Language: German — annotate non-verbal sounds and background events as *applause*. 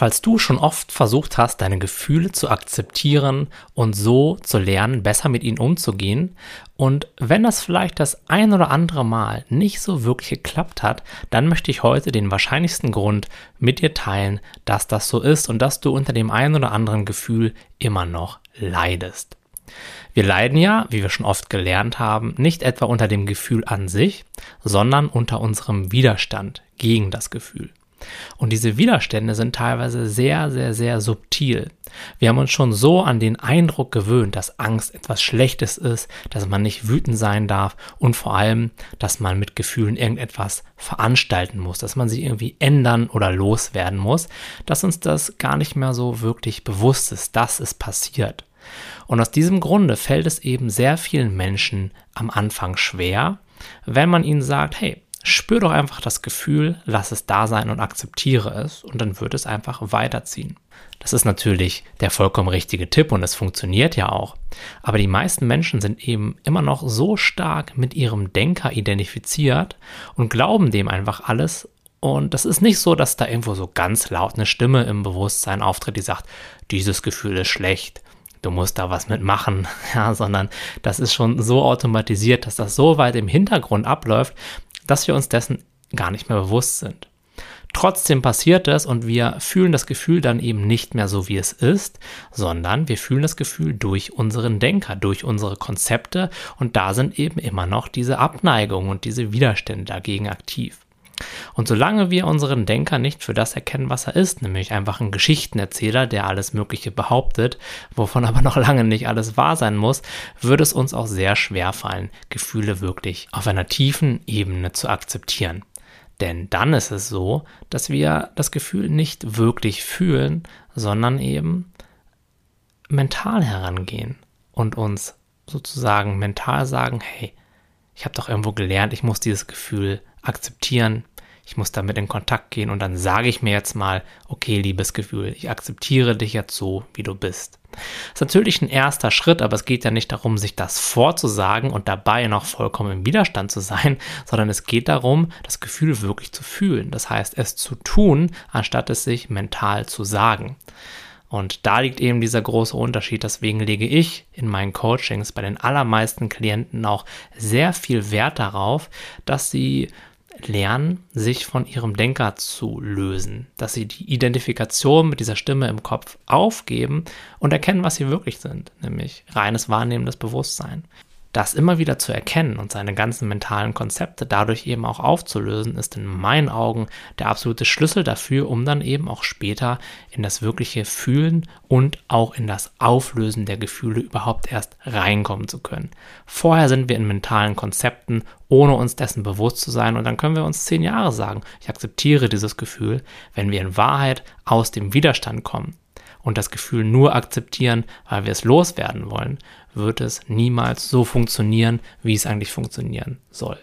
Falls du schon oft versucht hast, deine Gefühle zu akzeptieren und so zu lernen, besser mit ihnen umzugehen, und wenn das vielleicht das ein oder andere Mal nicht so wirklich geklappt hat, dann möchte ich heute den wahrscheinlichsten Grund mit dir teilen, dass das so ist und dass du unter dem ein oder anderen Gefühl immer noch leidest. Wir leiden ja, wie wir schon oft gelernt haben, nicht etwa unter dem Gefühl an sich, sondern unter unserem Widerstand gegen das Gefühl. Und diese Widerstände sind teilweise sehr, sehr, sehr subtil. Wir haben uns schon so an den Eindruck gewöhnt, dass Angst etwas Schlechtes ist, dass man nicht wütend sein darf und vor allem, dass man mit Gefühlen irgendetwas veranstalten muss, dass man sie irgendwie ändern oder loswerden muss, dass uns das gar nicht mehr so wirklich bewusst ist, dass es passiert. Und aus diesem Grunde fällt es eben sehr vielen Menschen am Anfang schwer, wenn man ihnen sagt, hey, Spür doch einfach das Gefühl, lass es da sein und akzeptiere es und dann wird es einfach weiterziehen. Das ist natürlich der vollkommen richtige Tipp und es funktioniert ja auch. Aber die meisten Menschen sind eben immer noch so stark mit ihrem Denker identifiziert und glauben dem einfach alles. Und das ist nicht so, dass da irgendwo so ganz laut eine Stimme im Bewusstsein auftritt, die sagt, dieses Gefühl ist schlecht du musst da was mitmachen, *laughs* ja, sondern das ist schon so automatisiert, dass das so weit im Hintergrund abläuft, dass wir uns dessen gar nicht mehr bewusst sind. Trotzdem passiert es und wir fühlen das Gefühl dann eben nicht mehr so, wie es ist, sondern wir fühlen das Gefühl durch unseren Denker, durch unsere Konzepte und da sind eben immer noch diese Abneigungen und diese Widerstände dagegen aktiv. Und solange wir unseren Denker nicht für das erkennen, was er ist, nämlich einfach ein Geschichtenerzähler, der alles Mögliche behauptet, wovon *laughs* aber noch lange nicht alles wahr sein muss, würde es uns auch sehr schwer fallen, Gefühle wirklich auf einer tiefen Ebene zu akzeptieren. Denn dann ist es so, dass wir das Gefühl nicht wirklich fühlen, sondern eben mental herangehen und uns sozusagen mental sagen, hey, ich habe doch irgendwo gelernt, ich muss dieses Gefühl akzeptieren, ich muss damit in Kontakt gehen und dann sage ich mir jetzt mal, okay, liebes Gefühl, ich akzeptiere dich jetzt so, wie du bist. Das ist natürlich ein erster Schritt, aber es geht ja nicht darum, sich das vorzusagen und dabei noch vollkommen im Widerstand zu sein, *laughs* sondern es geht darum, das Gefühl wirklich zu fühlen. Das heißt, es zu tun, anstatt es sich mental zu sagen. Und da liegt eben dieser große Unterschied. Deswegen lege ich in meinen Coachings bei den allermeisten Klienten auch sehr viel Wert darauf, dass sie lernen, sich von ihrem Denker zu lösen, dass sie die Identifikation mit dieser Stimme im Kopf aufgeben und erkennen, was sie wirklich sind, nämlich reines wahrnehmendes Bewusstsein. Das immer wieder zu erkennen und seine ganzen mentalen Konzepte dadurch eben auch aufzulösen, ist in meinen Augen der absolute Schlüssel dafür, um dann eben auch später in das wirkliche Fühlen und auch in das Auflösen der Gefühle überhaupt erst reinkommen zu können. Vorher sind wir in mentalen Konzepten, ohne uns dessen bewusst zu sein und dann können wir uns zehn Jahre sagen, ich akzeptiere dieses Gefühl, wenn wir in Wahrheit aus dem Widerstand kommen und das Gefühl nur akzeptieren, weil wir es loswerden wollen, wird es niemals so funktionieren, wie es eigentlich funktionieren soll.